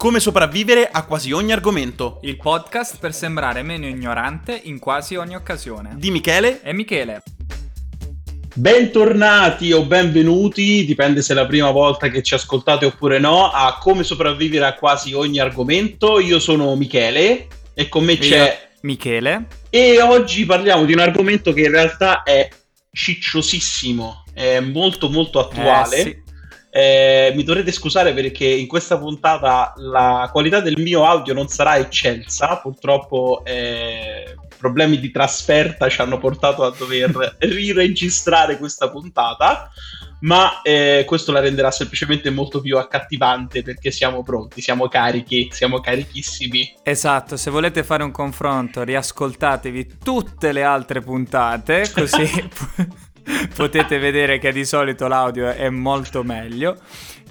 Come sopravvivere a quasi ogni argomento. Il podcast per sembrare meno ignorante in quasi ogni occasione. Di Michele e Michele. Bentornati o benvenuti, dipende se è la prima volta che ci ascoltate oppure no, a Come sopravvivere a quasi ogni argomento. Io sono Michele e con me c'è Michele e oggi parliamo di un argomento che in realtà è cicciosissimo, è molto molto attuale. Eh, sì. Eh, mi dovrete scusare perché in questa puntata la qualità del mio audio non sarà eccelsa, purtroppo eh, problemi di trasferta ci hanno portato a dover riregistrare questa puntata, ma eh, questo la renderà semplicemente molto più accattivante perché siamo pronti, siamo carichi, siamo carichissimi. Esatto, se volete fare un confronto riascoltatevi tutte le altre puntate così... potete vedere che di solito l'audio è molto meglio.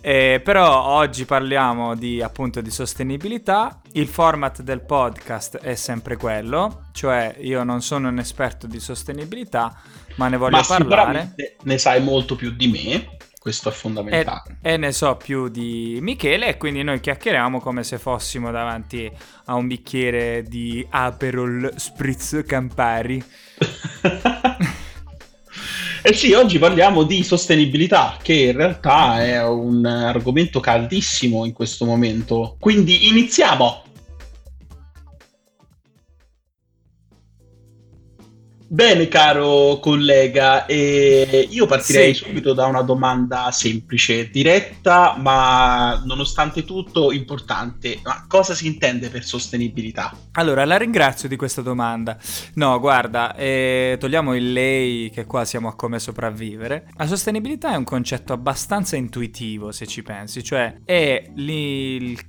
Eh, però oggi parliamo di appunto di sostenibilità. Il format del podcast è sempre quello, cioè io non sono un esperto di sostenibilità, ma ne voglio ma parlare. Ne sai molto più di me. Questo è fondamentale. E, e, ne so più di Michele e quindi noi chiacchieriamo come se fossimo davanti a un bicchiere di Aperol Spritz Campari. Eh sì, oggi parliamo di sostenibilità, che in realtà è un argomento caldissimo in questo momento. Quindi iniziamo! Bene, caro collega, eh, io partirei sì. subito da una domanda semplice, diretta, ma nonostante tutto importante. Ma cosa si intende per sostenibilità? Allora, la ringrazio di questa domanda. No, guarda, eh, togliamo il lei che qua siamo a come sopravvivere. La sostenibilità è un concetto abbastanza intuitivo, se ci pensi, cioè è il,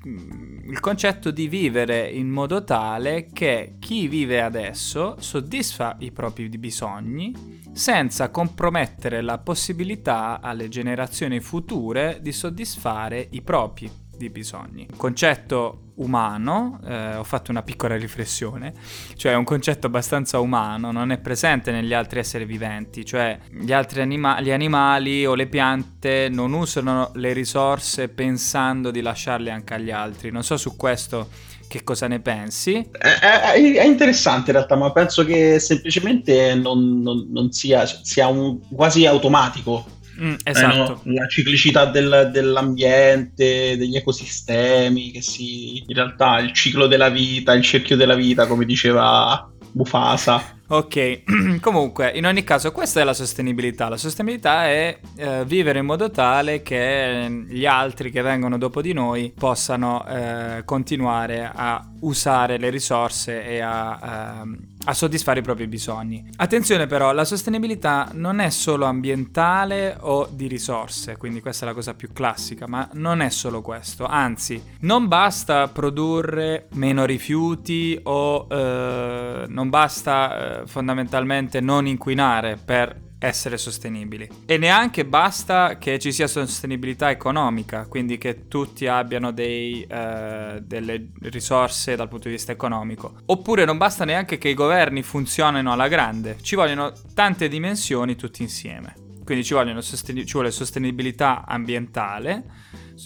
il concetto di vivere in modo tale che chi vive adesso soddisfa i propri propri bisogni senza compromettere la possibilità alle generazioni future di soddisfare i propri bisogni. Un concetto umano, eh, ho fatto una piccola riflessione, cioè un concetto abbastanza umano, non è presente negli altri esseri viventi, cioè gli altri anima- gli animali o le piante non usano le risorse pensando di lasciarle anche agli altri. Non so su questo che cosa ne pensi? È, è, è, interessante in realtà, ma penso che semplicemente non, non, non sia, sia un, quasi automatico. Mm, esatto. Eh no? La ciclicità del, dell'ambiente, degli ecosistemi, che si... In realtà il ciclo della vita, il cerchio della vita, come diceva Bufasa. Ok, comunque, in ogni caso, questa è la sostenibilità. La sostenibilità è eh, vivere in modo tale che gli altri che vengono dopo di noi possano eh, continuare a usare le risorse e a, ehm, a, soddisfare i propri bisogni. Attenzione però, la sostenibilità non è solo ambientale o di risorse, quindi questa è la cosa più classica, ma non è solo questo, anzi non basta produrre meno rifiuti o eh, non basta eh, fondamentalmente non inquinare per essere sostenibili. E neanche basta che ci sia sostenibilità economica, quindi che tutti abbiano dei, eh, delle risorse dal punto di vista economico. Oppure non basta neanche che i governi funzionino alla grande, ci vogliono tante dimensioni tutti insieme. Quindi ci, sosten- ci vuole sostenibilità ambientale,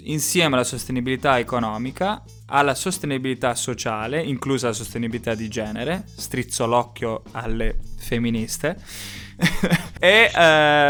insieme alla sostenibilità economica, alla sostenibilità sociale, inclusa la sostenibilità di genere, strizzo l'occhio alle femministe e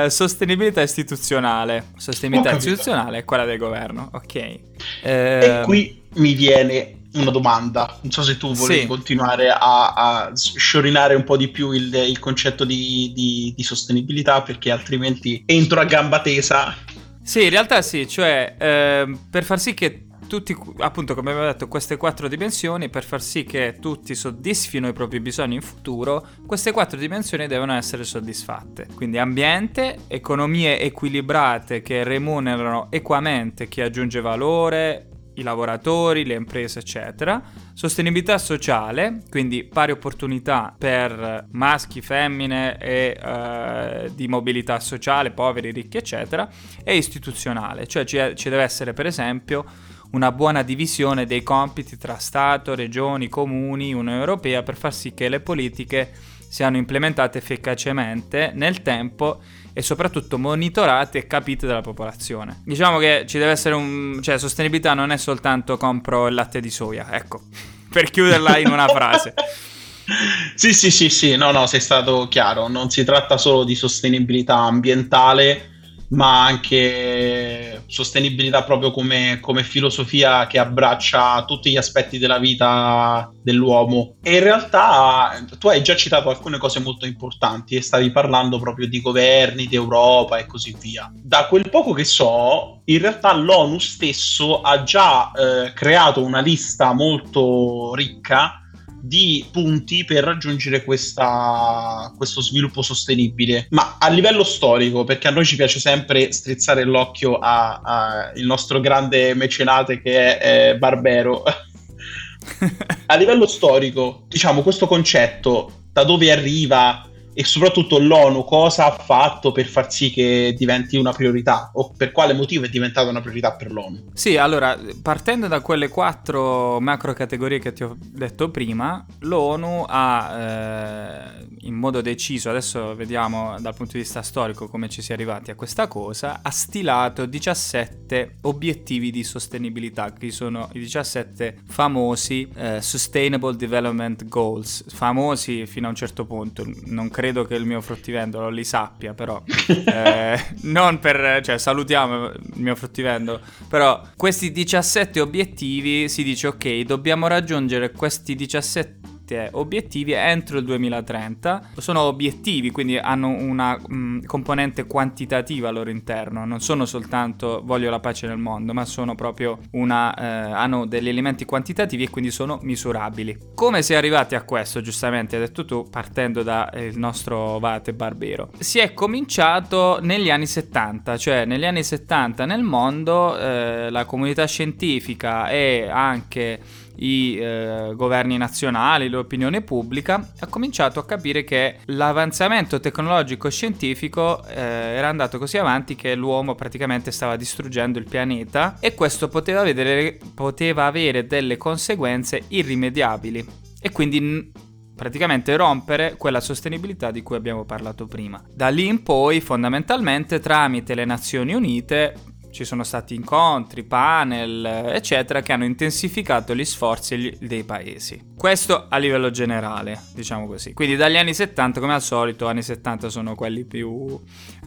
uh, sostenibilità istituzionale. Sostenibilità istituzionale è quella del governo, ok. E ehm, qui mi viene una domanda. Non so se tu volevi sì. continuare a, a, sciorinare un po' di più il, il concetto di, di, di, sostenibilità, perché altrimenti entro a gamba tesa. Sì, in realtà sì, cioè eh, per far sì che tutti, appunto, come abbiamo detto, queste quattro dimensioni, per far sì che tutti soddisfino i propri bisogni in futuro, queste quattro dimensioni devono essere soddisfatte. Quindi ambiente, economie equilibrate che remunerano equamente chi aggiunge valore, i lavoratori, le imprese, eccetera. Sostenibilità sociale, quindi pari opportunità per maschi, femmine e eh, di mobilità sociale, poveri, ricchi, eccetera. E istituzionale, cioè ci, ci deve essere per esempio una buona divisione dei compiti tra Stato, regioni, comuni, Unione Europea per far sì che le politiche siano implementate efficacemente nel tempo e soprattutto monitorate e capite dalla popolazione. Diciamo che ci deve essere un... cioè sostenibilità non è soltanto compro il latte di soia, ecco, per chiuderla in una frase. sì, sì, sì, sì, no, no, sei stato chiaro, non si tratta solo di sostenibilità ambientale, ma anche sostenibilità proprio come, come, filosofia che abbraccia tutti gli aspetti della vita dell'uomo. E in realtà tu hai già citato alcune cose molto importanti e stavi parlando proprio di governi, di Europa e così via. Da quel poco che so, in realtà l'ONU stesso ha già eh, creato una lista molto ricca di punti per raggiungere questa, questo sviluppo sostenibile. Ma a livello storico, perché a noi ci piace sempre strizzare l'occhio al nostro grande mecenate che è, è Barbero. a livello storico, diciamo, questo concetto da dove arriva e soprattutto l'ONU cosa ha fatto per far sì che diventi una priorità o per quale motivo è diventata una priorità per l'ONU? Sì, allora, partendo da quelle quattro macro categorie che ti ho detto prima, l'ONU ha eh, in modo deciso, adesso vediamo dal punto di vista storico come ci si è arrivati a questa cosa, ha stilato 17 obiettivi di sostenibilità, che sono i 17 famosi eh, Sustainable Development Goals, famosi fino a un certo punto, non credo credo che il mio fruttivendolo li sappia, però eh, non per, cioè salutiamo il mio fruttivendolo, però questi 17 obiettivi si dice ok, dobbiamo raggiungere questi 17 sette obiettivi entro il 2030. Sono obiettivi, quindi hanno una mh, componente quantitativa al loro interno, non sono soltanto voglio la pace nel mondo, ma sono proprio una, eh, hanno degli elementi quantitativi e quindi sono misurabili. Come si è arrivati a questo, giustamente hai detto tu, partendo dal eh, nostro Vate Barbero? Si è cominciato negli anni 70, cioè negli anni 70 nel mondo eh, la comunità scientifica e anche i eh, governi nazionali, l'opinione pubblica, ha cominciato a capire che l'avanzamento tecnologico scientifico eh, era andato così avanti che l'uomo praticamente stava distruggendo il pianeta e questo poteva, vedere, poteva avere delle conseguenze irrimediabili e quindi praticamente rompere quella sostenibilità di cui abbiamo parlato prima. Da lì in poi, fondamentalmente, tramite le Nazioni Unite, ci sono stati incontri, panel, eccetera, che hanno intensificato gli sforzi dei paesi. Questo a livello generale, diciamo così. Quindi dagli anni 70, come al solito, anni 70 sono quelli più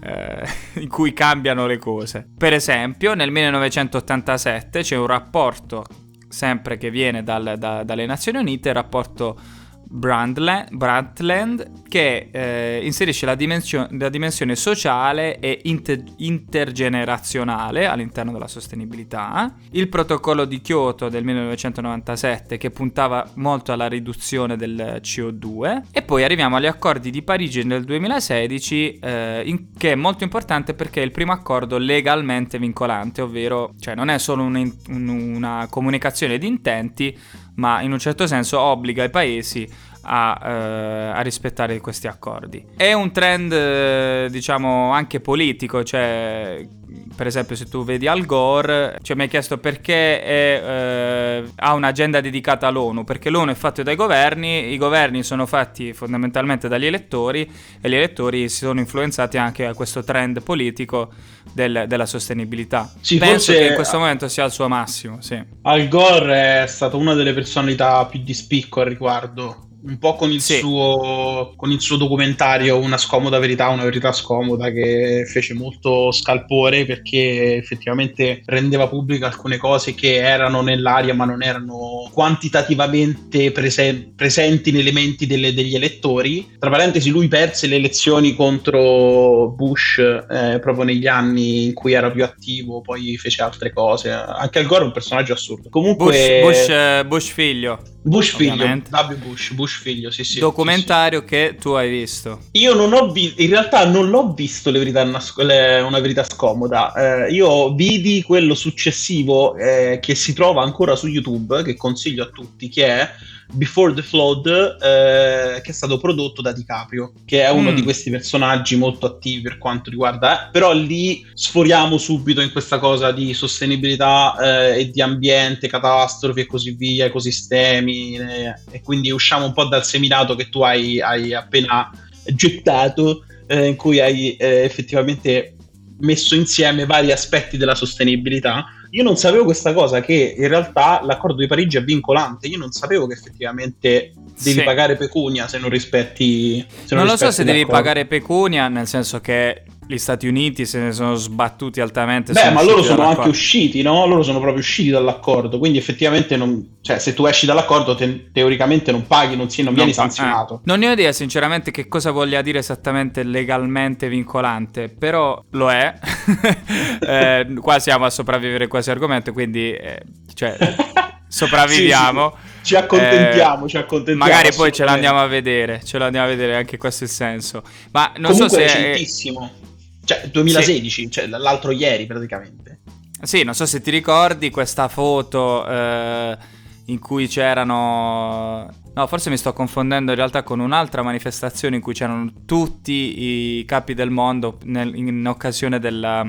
eh, in cui cambiano le cose. Per esempio, nel 1987 c'è un rapporto, sempre che viene dal, da, dalle Nazioni Unite, il rapporto Brandland, che eh, inserisce la, dimensio- la, dimensione sociale e inter- intergenerazionale all'interno della sostenibilità, il protocollo di Kyoto del 1997 che puntava molto alla riduzione del CO2 e poi arriviamo agli accordi di Parigi nel 2016 eh, in- che è molto importante perché è il primo accordo legalmente vincolante, ovvero cioè non è solo un, un, una comunicazione di intenti ma in un certo senso obbliga i paesi a, eh, a, rispettare questi accordi. È un trend, eh, diciamo, anche politico, cioè per esempio se tu vedi Al Gore, cioè mi hai chiesto perché è, eh, ha un'agenda dedicata all'ONU, perché l'ONU è fatto dai governi, i governi sono fatti fondamentalmente dagli elettori e gli elettori si sono influenzati anche da questo trend politico del, della sostenibilità. Sì, Penso che in questo momento sia al suo massimo. Sì. Al Gore è stata una delle personalità più di spicco al riguardo un po' con il, sì. suo, con il, suo, documentario Una scomoda verità, una verità scomoda che fece molto scalpore perché effettivamente rendeva pubbliche alcune cose che erano nell'aria ma non erano quantitativamente prese- presenti in elementi delle, degli elettori. Tra parentesi lui perse le elezioni contro Bush eh, proprio negli anni in cui era più attivo, poi fece altre cose. Anche Al Gore è un personaggio assurdo. Comunque... Bush, Bush, Bush figlio. Bush figlio, W. Bush, Bush figlio, sì, sì. Documentario sì, sì. che tu hai visto. Io non ho visto, in realtà non l'ho visto le verità, una, una verità scomoda. Eh, io vidi quello successivo eh, che si trova ancora su YouTube, che consiglio a tutti, che è Before the Flood, eh, che è stato prodotto da DiCaprio, che è uno Mm. di questi personaggi molto attivi per quanto riguarda, eh, però lì sforiamo subito in questa cosa di sostenibilità eh, e di ambiente, catastrofi e così via, ecosistemi, eh, e quindi usciamo un po' dal seminato che tu hai, hai appena gettato, eh, in cui hai eh, effettivamente messo insieme vari aspetti della sostenibilità. Io non sapevo questa cosa, che in realtà l'accordo di Parigi è vincolante. Io non sapevo che effettivamente devi Sì. pagare pecunia se non rispetti. Se non, Non lo so rispetti se devi l'accordo. pagare pecunia, nel senso che gli Stati Uniti se ne sono sbattuti altamente. Beh, ma loro sono anche usciti, no? Loro sono proprio usciti dall'accordo. Quindi effettivamente, non... cioè, se tu esci dall'accordo, te- teoricamente non paghi, non, si- non vieni fa- sanzionato. eh. Non ne ho idea sinceramente che cosa voglia dire esattamente legalmente vincolante, però lo è. Eh, qua siamo a sopravvivere quasi argomento, quindi eh, cioè, sopravviviamo. Sì, sì. Ci accontentiamo, Eh, ci accontentiamo. Magari poi ce l'andiamo a vedere, ce l'andiamo a vedere anche questo è il senso. Ma non Comunque so se... recentissimo. Cioè, 2016, cioè l'altro ieri praticamente. Sì, non so se ti ricordi questa foto eh, in cui c'erano... No, forse mi sto confondendo in realtà con un'altra manifestazione in cui c'erano tutti i capi del mondo nel- in occasione della,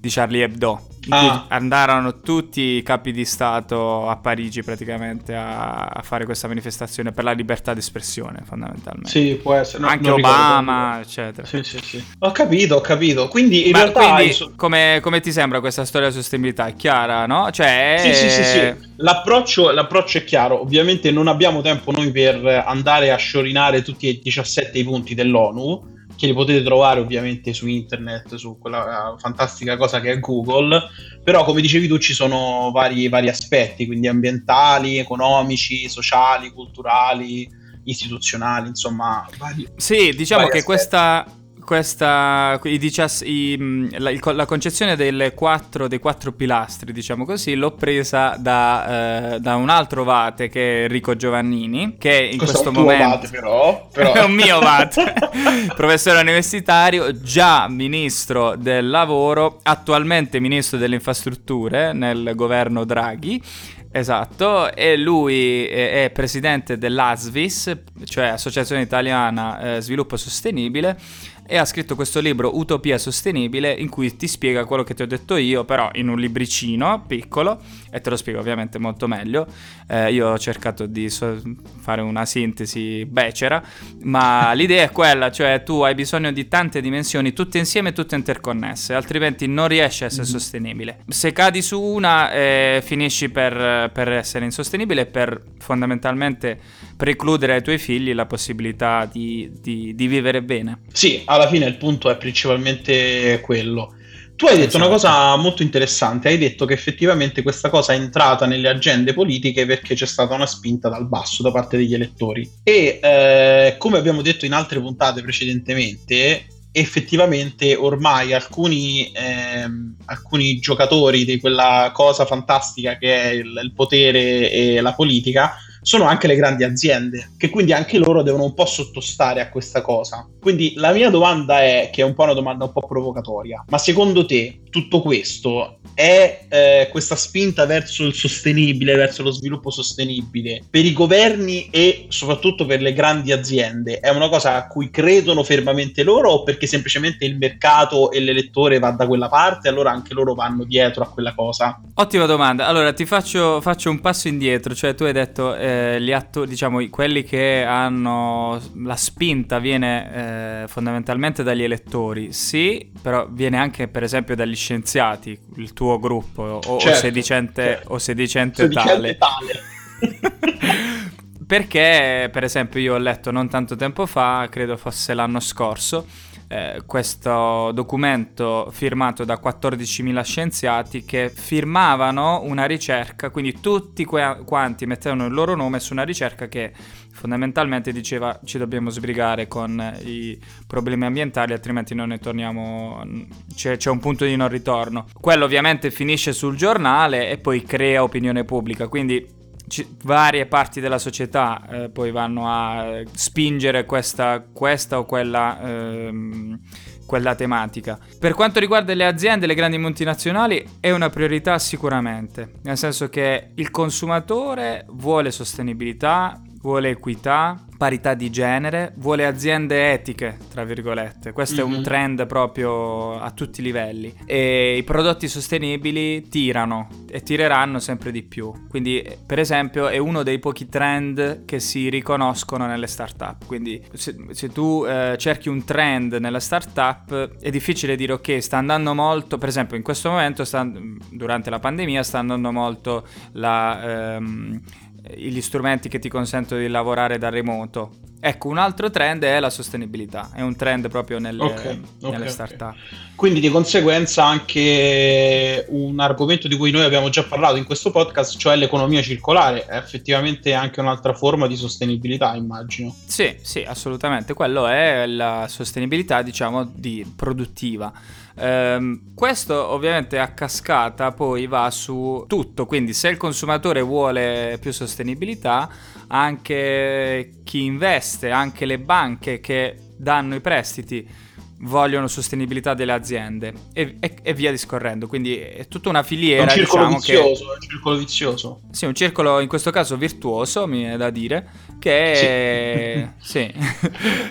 di Charlie Hebdo. Ah. andarono tutti i capi di Stato a Parigi praticamente a, a fare questa manifestazione per la libertà d'espressione fondamentalmente. Sì, può essere. no, Anche. Obama, eccetera. Sì, sì, sì. Ho capito, ho capito. Quindi in Ma realtà... quindi, so- come, come ti sembra questa storia della sostenibilità? È chiara, no? Cioè, Sì, sì, sì, sì. è- L'approccio, l'approccio è chiaro. Ovviamente non abbiamo tempo noi per andare a sciorinare tutti e 17 i punti dell'ONU, che li potete trovare ovviamente su internet, su quella fantastica cosa che è Google. Però, come dicevi tu, ci sono vari, vari aspetti, quindi ambientali, economici, sociali, culturali, istituzionali, insomma, vari. Sì, diciamo che aspetti. questa, questa i i, mh, la, il la concezione delle quattro, dei quattro pilastri, diciamo così, l'ho presa da, eh, da un altro vate che è Enrico Giovannini, che in Questo questo è un tuo momento... vate, però, però... è un mio vate, professore universitario, già ministro del lavoro, attualmente ministro delle infrastrutture nel governo Draghi. Esatto, e lui è è presidente dell'ASVIS, cioè Associazione Italiana eh, Sviluppo Sostenibile, e ha scritto questo libro Utopia Sostenibile in cui ti spiega quello che ti ho detto io, però in un libricino piccolo, e te lo spiego ovviamente molto meglio. Eh, io ho cercato di so- fare una sintesi becera, ma l'idea è quella, cioè tu hai bisogno di tante dimensioni tutte insieme, tutte interconnesse, altrimenti non riesci a essere Mhm. sostenibile. Se cadi su una, eh, finisci per, per essere insostenibile e per fondamentalmente precludere ai tuoi figli la possibilità di, di- di vivere bene. Sì, alla fine il punto è principalmente quello. Tu hai detto una Esatto. cosa molto interessante, hai detto che effettivamente questa cosa è entrata nelle agende politiche perché c'è stata una spinta dal basso da parte degli elettori. E eh, come abbiamo detto in altre puntate precedentemente, effettivamente ormai alcuni, ehm, alcuni giocatori di quella cosa fantastica che è il, il potere e la politica sono anche le grandi aziende, che quindi anche loro devono un po' sottostare a questa cosa. Quindi la mia domanda è, che è un po' una domanda un po' provocatoria, ma secondo te tutto questo è eh, questa spinta verso il sostenibile, verso lo sviluppo sostenibile, per i governi e soprattutto per le grandi aziende, è una cosa a cui credono fermamente loro o perché semplicemente il mercato e l'elettore va da quella parte e allora anche loro vanno dietro a quella cosa? Ottima domanda. Allora ti faccio, faccio un passo indietro, cioè tu hai detto eh, gli attori, diciamo quelli che hanno la spinta viene eh, fondamentalmente dagli elettori, sì, però viene anche per esempio dagli scienziati, il tuo gruppo, o, o Certo, sedicente, certo. o sedicente Sedicente tale. tale. Perché, per esempio, io ho letto non tanto tempo fa, credo fosse l'anno scorso, eh, questo documento firmato da 14.000 scienziati che firmavano una ricerca, quindi tutti que- quanti mettevano il loro nome su una ricerca che fondamentalmente diceva ci dobbiamo sbrigare con i problemi ambientali altrimenti non ne torniamo c'è, c'è un punto di non ritorno. Quello ovviamente finisce sul giornale e poi crea opinione pubblica quindi ci- varie parti della società eh, poi vanno a spingere questa, questa o quella, ehm, quella tematica. Per quanto riguarda le aziende, le grandi multinazionali, è una priorità sicuramente, nel senso che il consumatore vuole sostenibilità, vuole equità, parità di genere, vuole aziende etiche, tra virgolette. Questo mm-hmm. è un mhm. trend proprio a tutti i livelli. E i prodotti sostenibili tirano e tireranno sempre di più. Quindi, per esempio, è uno dei pochi trend che si riconoscono nelle start-up. Quindi, se, se tu eh, cerchi un trend nella start-up, è difficile dire ok, sta andando molto, per esempio, in questo momento, sta, durante la pandemia, sta andando molto la... Ehm, gli strumenti che ti consentono di lavorare da remoto. Ecco, un altro trend è la sostenibilità, è un trend proprio nelle, okay, nelle okay, startup. Okay. Quindi di conseguenza anche un argomento di cui noi abbiamo già parlato in questo podcast, cioè l'economia circolare, è effettivamente anche un'altra forma di sostenibilità, immagino. Sì, sì, assolutamente, quello è la sostenibilità, diciamo, di produttiva. Um, questo ovviamente a cascata poi va su tutto, quindi se il consumatore vuole più sostenibilità, anche chi investe, anche le banche che danno i prestiti vogliono sostenibilità delle aziende e, e, e, via discorrendo. Quindi è tutta una filiera. un circolo diciamo, vizioso, che... un circolo vizioso. Sì, un circolo in questo caso virtuoso, mi è da dire, che, sì.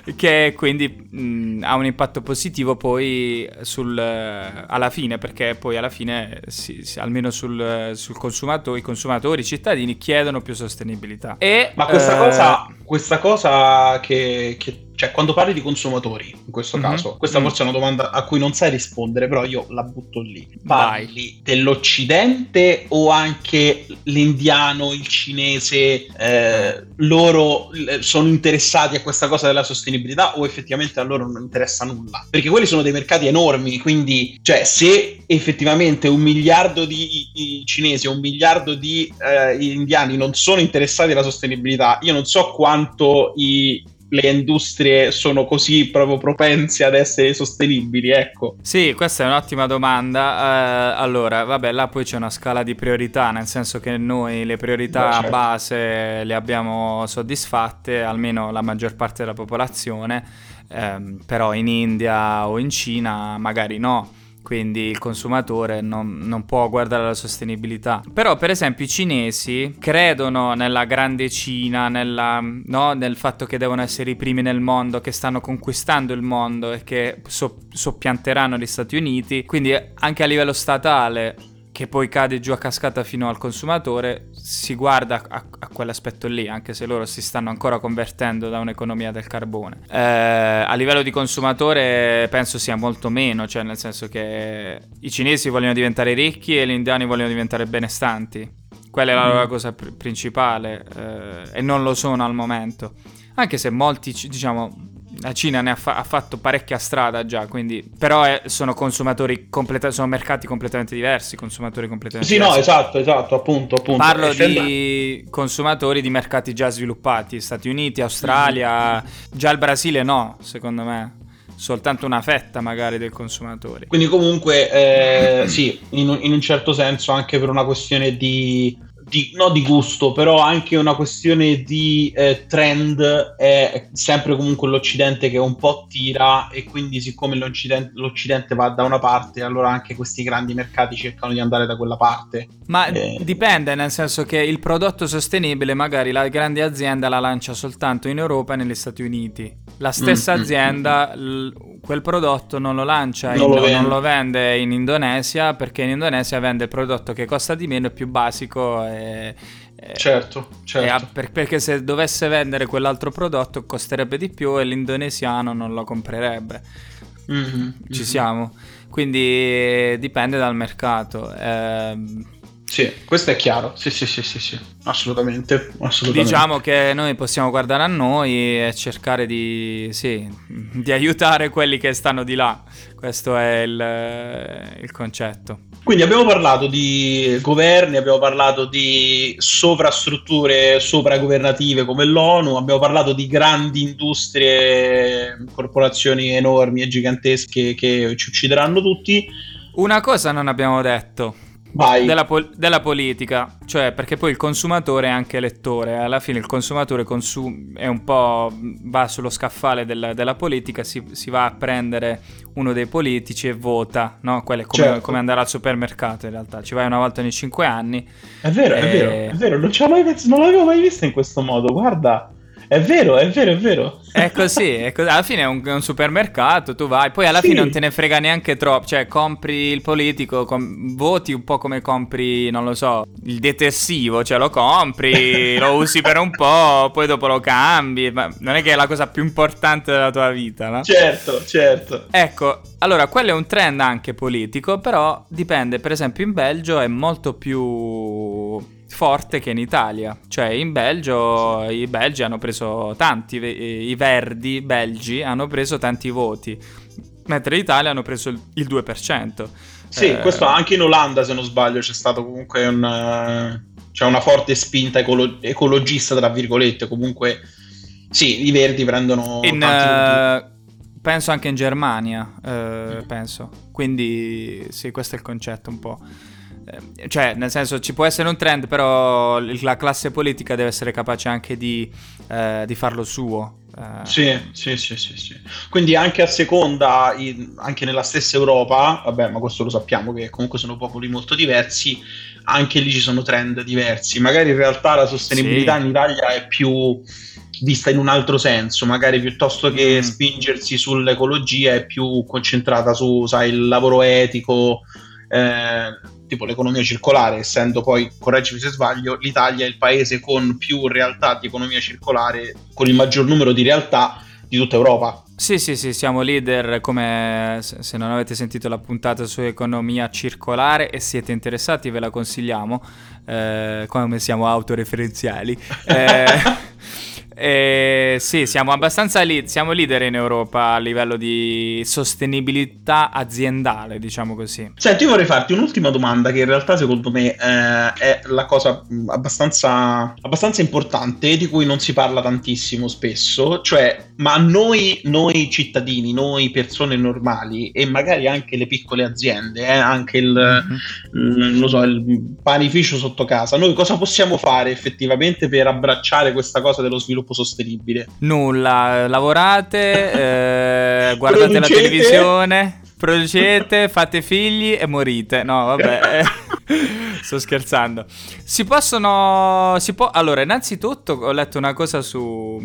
sì. che quindi mh, ha un impatto positivo poi sul, alla fine, perché poi alla fine, sì, sì, almeno sul, sul consumatore, i consumatori, i cittadini chiedono più sostenibilità. E, Ma questa eh... cosa, questa cosa che, che cioè, quando parli di consumatori, in questo mm-hmm. caso, questa mm-hmm. forse è una domanda a cui non sai rispondere, però io la butto lì. Parli Vai. dell'Occidente o anche l'indiano, il cinese, eh, loro eh, sono interessati a questa cosa della sostenibilità o effettivamente a loro non interessa nulla? Perché quelli sono dei mercati enormi, quindi, cioè, se effettivamente un miliardo di, di cinesi o un miliardo di eh, indiani non sono interessati alla sostenibilità, io non so quanto i le industrie sono così proprio propense ad essere sostenibili, ecco. Sì, questa è un'ottima domanda. Uh, allora, vabbè, là poi c'è una scala di priorità, nel senso che noi le priorità Beh, certo. base le abbiamo soddisfatte, almeno la maggior parte della popolazione, um, però in India o in Cina magari no quindi il consumatore non, non, può guardare la sostenibilità. Però per esempio i cinesi credono nella grande Cina, nella, no? nel fatto che devono essere i primi nel mondo, che stanno conquistando il mondo e che so- soppianteranno gli Stati Uniti, quindi anche a livello statale che poi cade giù a cascata fino al consumatore, si guarda a, a, quell'aspetto lì, anche se loro si stanno ancora convertendo da un'economia del carbone. Eh, a livello di consumatore penso sia molto meno, cioè nel senso che i cinesi vogliono diventare ricchi e gli indiani vogliono diventare benestanti. Quella è la loro mm. cosa pr- principale eh, e non lo sono al momento. Anche se molti, diciamo, la Cina ne ha, fa- ha, fatto parecchia strada già, quindi però è, sono consumatori completa- sono mercati completamente diversi, consumatori completamente sì, diversi. Sì, no, esatto, esatto, appunto, appunto. Parlo di consumatori di mercati già sviluppati, Stati Uniti, Australia, mm-hmm. già il Brasile no, secondo me. Soltanto una fetta magari del consumatore. Quindi comunque eh, sì, in, in un certo senso anche per una questione di di, no di gusto, però anche una questione di eh, trend è sempre comunque l'Occidente che un po' tira e quindi siccome l'Occidente, l'Occidente va da una parte, allora anche questi grandi mercati cercano di andare da quella parte. Ma eh. dipende, nel senso che il prodotto sostenibile magari la grande azienda la lancia soltanto in Europa e negli Stati Uniti. La stessa mm, azienda mm, l- quel prodotto non lo lancia, non, in, lo non, lo vende in Indonesia perché in Indonesia vende il prodotto che costa di meno, è più basico e, certo, certo. E, per, perché se dovesse vendere quell'altro prodotto costerebbe di più e l'indonesiano non lo comprerebbe. Mm-hmm, Ci mm-hmm. siamo. Quindi dipende dal mercato. Eh, sì, questo è chiaro. Sì, sì, sì, sì, sì. Assolutamente, assolutamente. Diciamo che noi possiamo guardare a noi e cercare di, sì, di aiutare quelli che stanno di là. Questo è il, il concetto. Quindi abbiamo parlato di governi, abbiamo parlato di sovrastrutture sovragovernative come l'ONU, abbiamo parlato di grandi industrie, corporazioni enormi e gigantesche che ci uccideranno tutti. Una cosa non abbiamo detto della, pol- della, politica, cioè perché poi il consumatore è anche elettore, alla fine il consumatore consum- è un po' va sullo scaffale della, della politica, si, si, va a prendere uno dei politici e vota, no? Quello è come, certo. come, andare al supermercato in realtà, ci vai una volta ogni cinque anni. È vero, e... è vero, è vero, non, mai, non l'avevo mai vista in questo modo, guarda. È vero, è vero, è vero. È così, è così. alla fine è un, è un, supermercato, tu vai, poi alla sì. fine non te ne frega neanche troppo, cioè compri il politico, com- voti un po' come compri, non lo so, il detersivo, cioè lo compri, lo usi per un po', poi dopo lo cambi, ma non è che è la cosa più importante della tua vita, no? Certo, certo. Ecco, allora quello è un trend anche politico, però dipende, per esempio in Belgio è molto più forte che in Italia. Cioè in Belgio i belgi hanno preso tanti, i verdi belgi hanno preso tanti voti, mentre in Italia hanno preso il 2%. Sì, eh... questo anche in Olanda se non sbaglio c'è stato comunque un... C'è una forte spinta ecolo- ecologista, tra virgolette, comunque sì, i verdi prendono in, uh, penso anche in Germania, uh, penso. Quindi sì, questo è il concetto un po'. Eh, cioè, nel senso, ci può essere un trend, però la classe politica deve essere capace anche di, eh, di farlo suo. Eh. Sì, sì, sì, sì, sì, Quindi anche a seconda, in, anche nella stessa Europa, vabbè, ma questo lo sappiamo che comunque sono popoli molto diversi, anche lì ci sono trend diversi. Magari in realtà la sostenibilità sì. in Italia è più vista in un altro senso, magari piuttosto che mm. spingersi sull'ecologia è più concentrata su, sai, il lavoro etico. Eh, tipo l'economia circolare, essendo poi, correggimi se sbaglio, l'Italia è il paese con più realtà di economia circolare, con il maggior numero di realtà di tutta Europa. Sì, sì, sì, siamo leader come se non avete sentito la puntata su economia circolare e siete interessati ve la consigliamo, eh, come siamo autoreferenziali. Eh, Eh, sì, siamo abbastanza li- siamo leader in Europa a livello di sostenibilità aziendale, diciamo così. Senti, io vorrei farti un'ultima domanda che in realtà secondo me eh, è la cosa abbastanza, abbastanza, importante di cui non si parla tantissimo spesso, cioè ma noi, noi cittadini, noi persone normali e magari anche le piccole aziende, eh, anche il, mm-hmm. l- so, il panificio sotto casa, noi cosa possiamo fare effettivamente per abbracciare questa cosa dello sviluppo? Sviluppo sostenibile? Nulla, lavorate, eh, guardate la televisione, producete, fate figli e morite. No, vabbè. Sto scherzando. Si possono. Si può. Allora, innanzitutto ho letto una cosa su,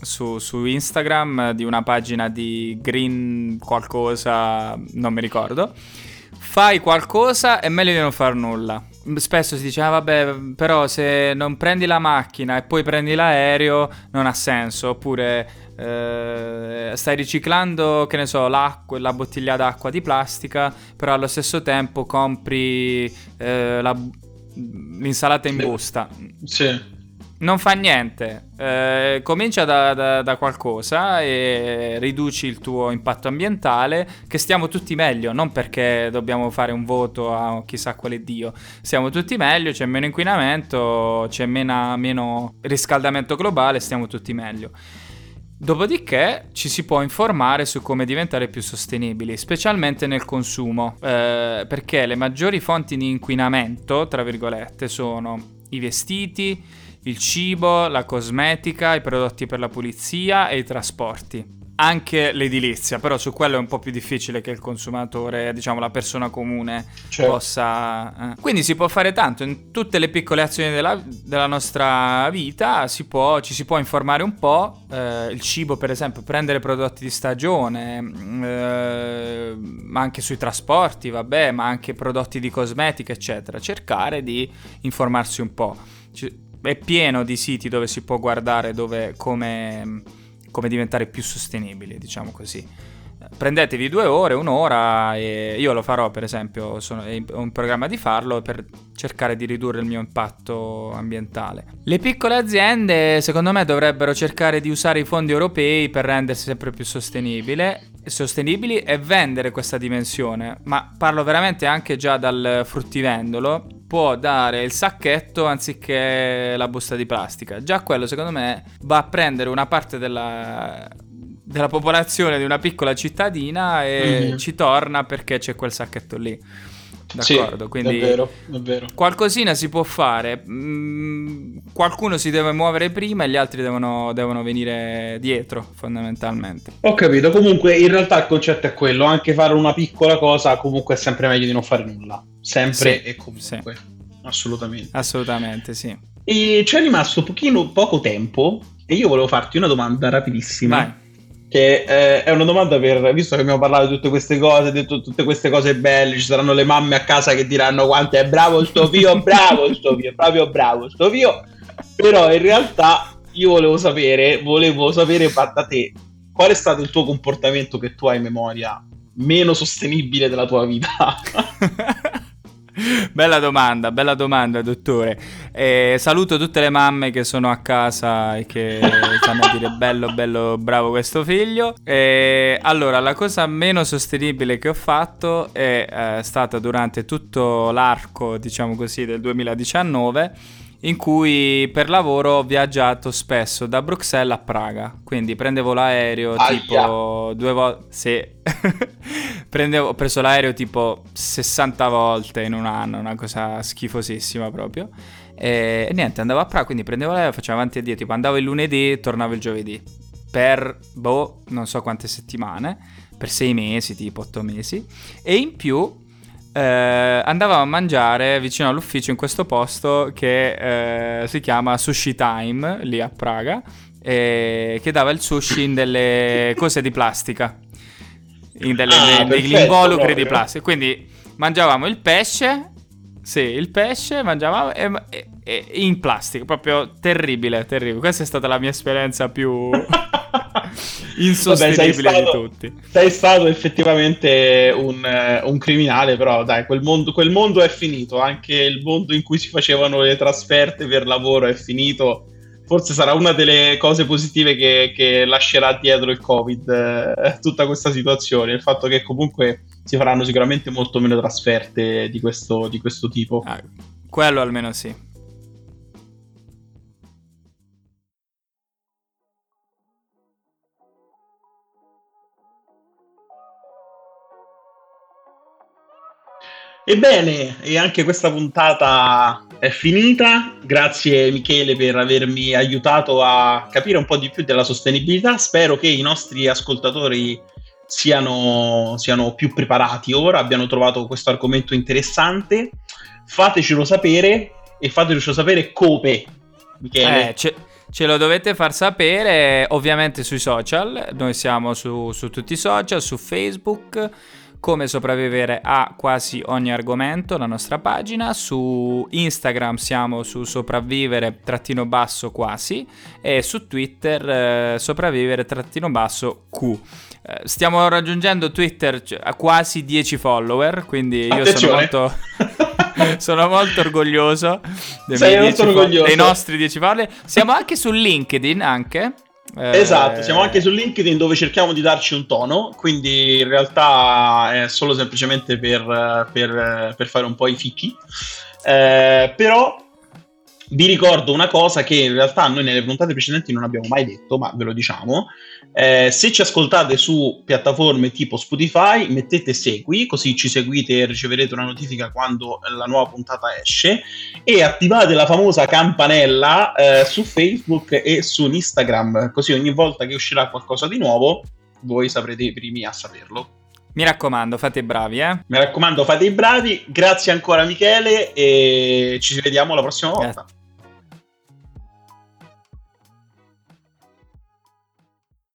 su, su, Instagram di una pagina di Green qualcosa, non mi ricordo. Fai qualcosa è meglio di non far nulla spesso si dice, ah vabbè, però se non prendi la macchina e poi prendi l'aereo non ha senso, oppure eh, stai riciclando, che ne so, l'acqua, la bottiglia d'acqua di plastica, però allo stesso tempo compri eh, la, l'insalata in busta. Sì non fa niente, eh, comincia da, da, da, qualcosa e riduci il tuo impatto ambientale, che stiamo tutti meglio, non perché dobbiamo fare un voto a chissà quale dio, stiamo tutti meglio, c'è meno inquinamento, c'è meno, meno riscaldamento globale, stiamo tutti meglio. Dopodiché ci si può informare su come diventare più sostenibili, specialmente nel consumo, eh, perché le maggiori fonti di inquinamento, tra virgolette, sono i vestiti, il cibo, la cosmetica, i prodotti per la pulizia e i trasporti. Anche l'edilizia, però su quello è un po' più difficile che il consumatore, diciamo la persona comune, certo. possa... Eh. Quindi si può fare tanto, in tutte le piccole azioni della, della nostra vita si può, ci si può informare un po', eh, il cibo per esempio, prendere prodotti di stagione, eh, ma anche sui trasporti, vabbè, ma anche prodotti di cosmetica, eccetera, cercare di informarsi un po'. Ci, è pieno di siti dove si può guardare dove, come, come diventare più sostenibili, diciamo così. Prendetevi due ore, un'ora e io lo farò per esempio, sono, ho un programma di farlo per cercare di ridurre il mio impatto ambientale. Le piccole aziende secondo me dovrebbero cercare di usare i fondi europei per rendersi sempre più sostenibili e vendere questa dimensione, ma parlo veramente anche già dal fruttivendolo può dare il sacchetto anziché la busta di plastica. Già quello, secondo me, va a prendere una parte della, della popolazione di una piccola cittadina e mm-hmm. ci torna perché c'è quel sacchetto lì. d'accordo? Sì, Quindi è vero, è vero. qualcosina si può fare. Mm, qualcuno si deve muovere prima e gli altri devono, devono venire dietro, fondamentalmente. Ho capito, comunque in realtà il concetto è quello, anche fare una piccola cosa comunque è sempre meglio di non fare nulla, sempre Sì, e comunque, assolutamente. Assolutamente, sì. E c'è rimasto pochino, poco tempo e io volevo farti una domanda rapidissima. Vai. Che eh, è una domanda per, visto che abbiamo parlato di tutte queste cose, di tu- tutte queste cose belle, ci saranno le mamme a casa che diranno quanto è bravo sto figlio, bravo sto figlio, proprio bravo sto figlio. Però in realtà io volevo sapere, volevo sapere da te, qual è stato il tuo comportamento che tu hai in memoria meno sostenibile della tua vita? bella domanda, bella domanda, dottore. Eh, saluto tutte le mamme che sono a casa e che stanno a dire bello, bello, bravo questo figlio. Eh, allora, la cosa meno sostenibile che ho fatto è eh, stata durante tutto l'arco, diciamo così, del 2019 in cui per lavoro ho viaggiato spesso da Bruxelles a Praga, quindi prendevo l'aereo Aia. tipo due volte, sì, Prendevo- ho preso l'aereo tipo 60 volte in un anno, una cosa schifosissima proprio. E, e niente, andavo a Praga, quindi prendevo l'aereo, facevo avanti e dietro, tipo andavo il lunedì, tornavo il giovedì, per, boh, non so quante settimane, per sei mesi, tipo otto mesi, e in più eh, andavamo a mangiare vicino all'ufficio in questo posto che eh, si chiama Sushi Time, lì a Praga, e che dava il sushi in delle cose di plastica, in delle, Ah, perfetto, involucri di plastica. Quindi mangiavamo il pesce, sì, il pesce, mangiavamo e, e- e- in plastica, proprio terribile, terribile. Questa è stata la mia esperienza più insostenibile Vabbè, sei di stato- tutti. Sei stato effettivamente un, eh, un criminale, però dai, quel mondo, quel mondo è finito, anche il mondo in cui si facevano le trasferte per lavoro è finito. Forse sarà una delle cose positive che, che lascerà dietro il Covid, eh, tutta questa situazione, il fatto che comunque si faranno sicuramente molto meno trasferte di questo, di questo tipo. Ah, quello almeno sì. Ebbene, e anche questa puntata è finita. Grazie Michele per avermi aiutato a capire un po' di più della sostenibilità. Spero che i nostri ascoltatori siano, siano più preparati ora, abbiano trovato questo argomento interessante. Fatecelo sapere e fatecelo sapere come. Michele. Eh, ce, ce lo dovete far sapere ovviamente sui social. Noi siamo su, su tutti i social, su Facebook. Come sopravvivere a quasi ogni argomento, la nostra pagina. Su Instagram siamo su sopravvivere trattino basso quasi. E su Twitter eh, sopravvivere trattino basso Q. Eh, stiamo raggiungendo Twitter cioè, a quasi 10 follower. Quindi io sono molto. sono molto orgoglioso dei, molto 10 fo- orgoglioso. dei nostri 10 follower. Siamo anche su LinkedIn anche. Eh, Esatto, siamo anche su LinkedIn dove cerchiamo di darci un tono, quindi in realtà è solo semplicemente per, per- per fare un po' i fichi. Eh, però vi ricordo una cosa che in realtà noi nelle puntate precedenti non abbiamo mai detto, ma ve lo diciamo. Eh, se ci ascoltate su piattaforme tipo Spotify, mettete segui, così ci seguite e riceverete una notifica quando la nuova puntata esce. E attivate la famosa campanella eh, su Facebook e su Instagram, così ogni volta che uscirà qualcosa di nuovo, voi saprete i primi a saperlo. Mi raccomando, fate i bravi, eh. Mi raccomando, fate i bravi. Grazie ancora, Michele, e ci vediamo la prossima volta. Gra-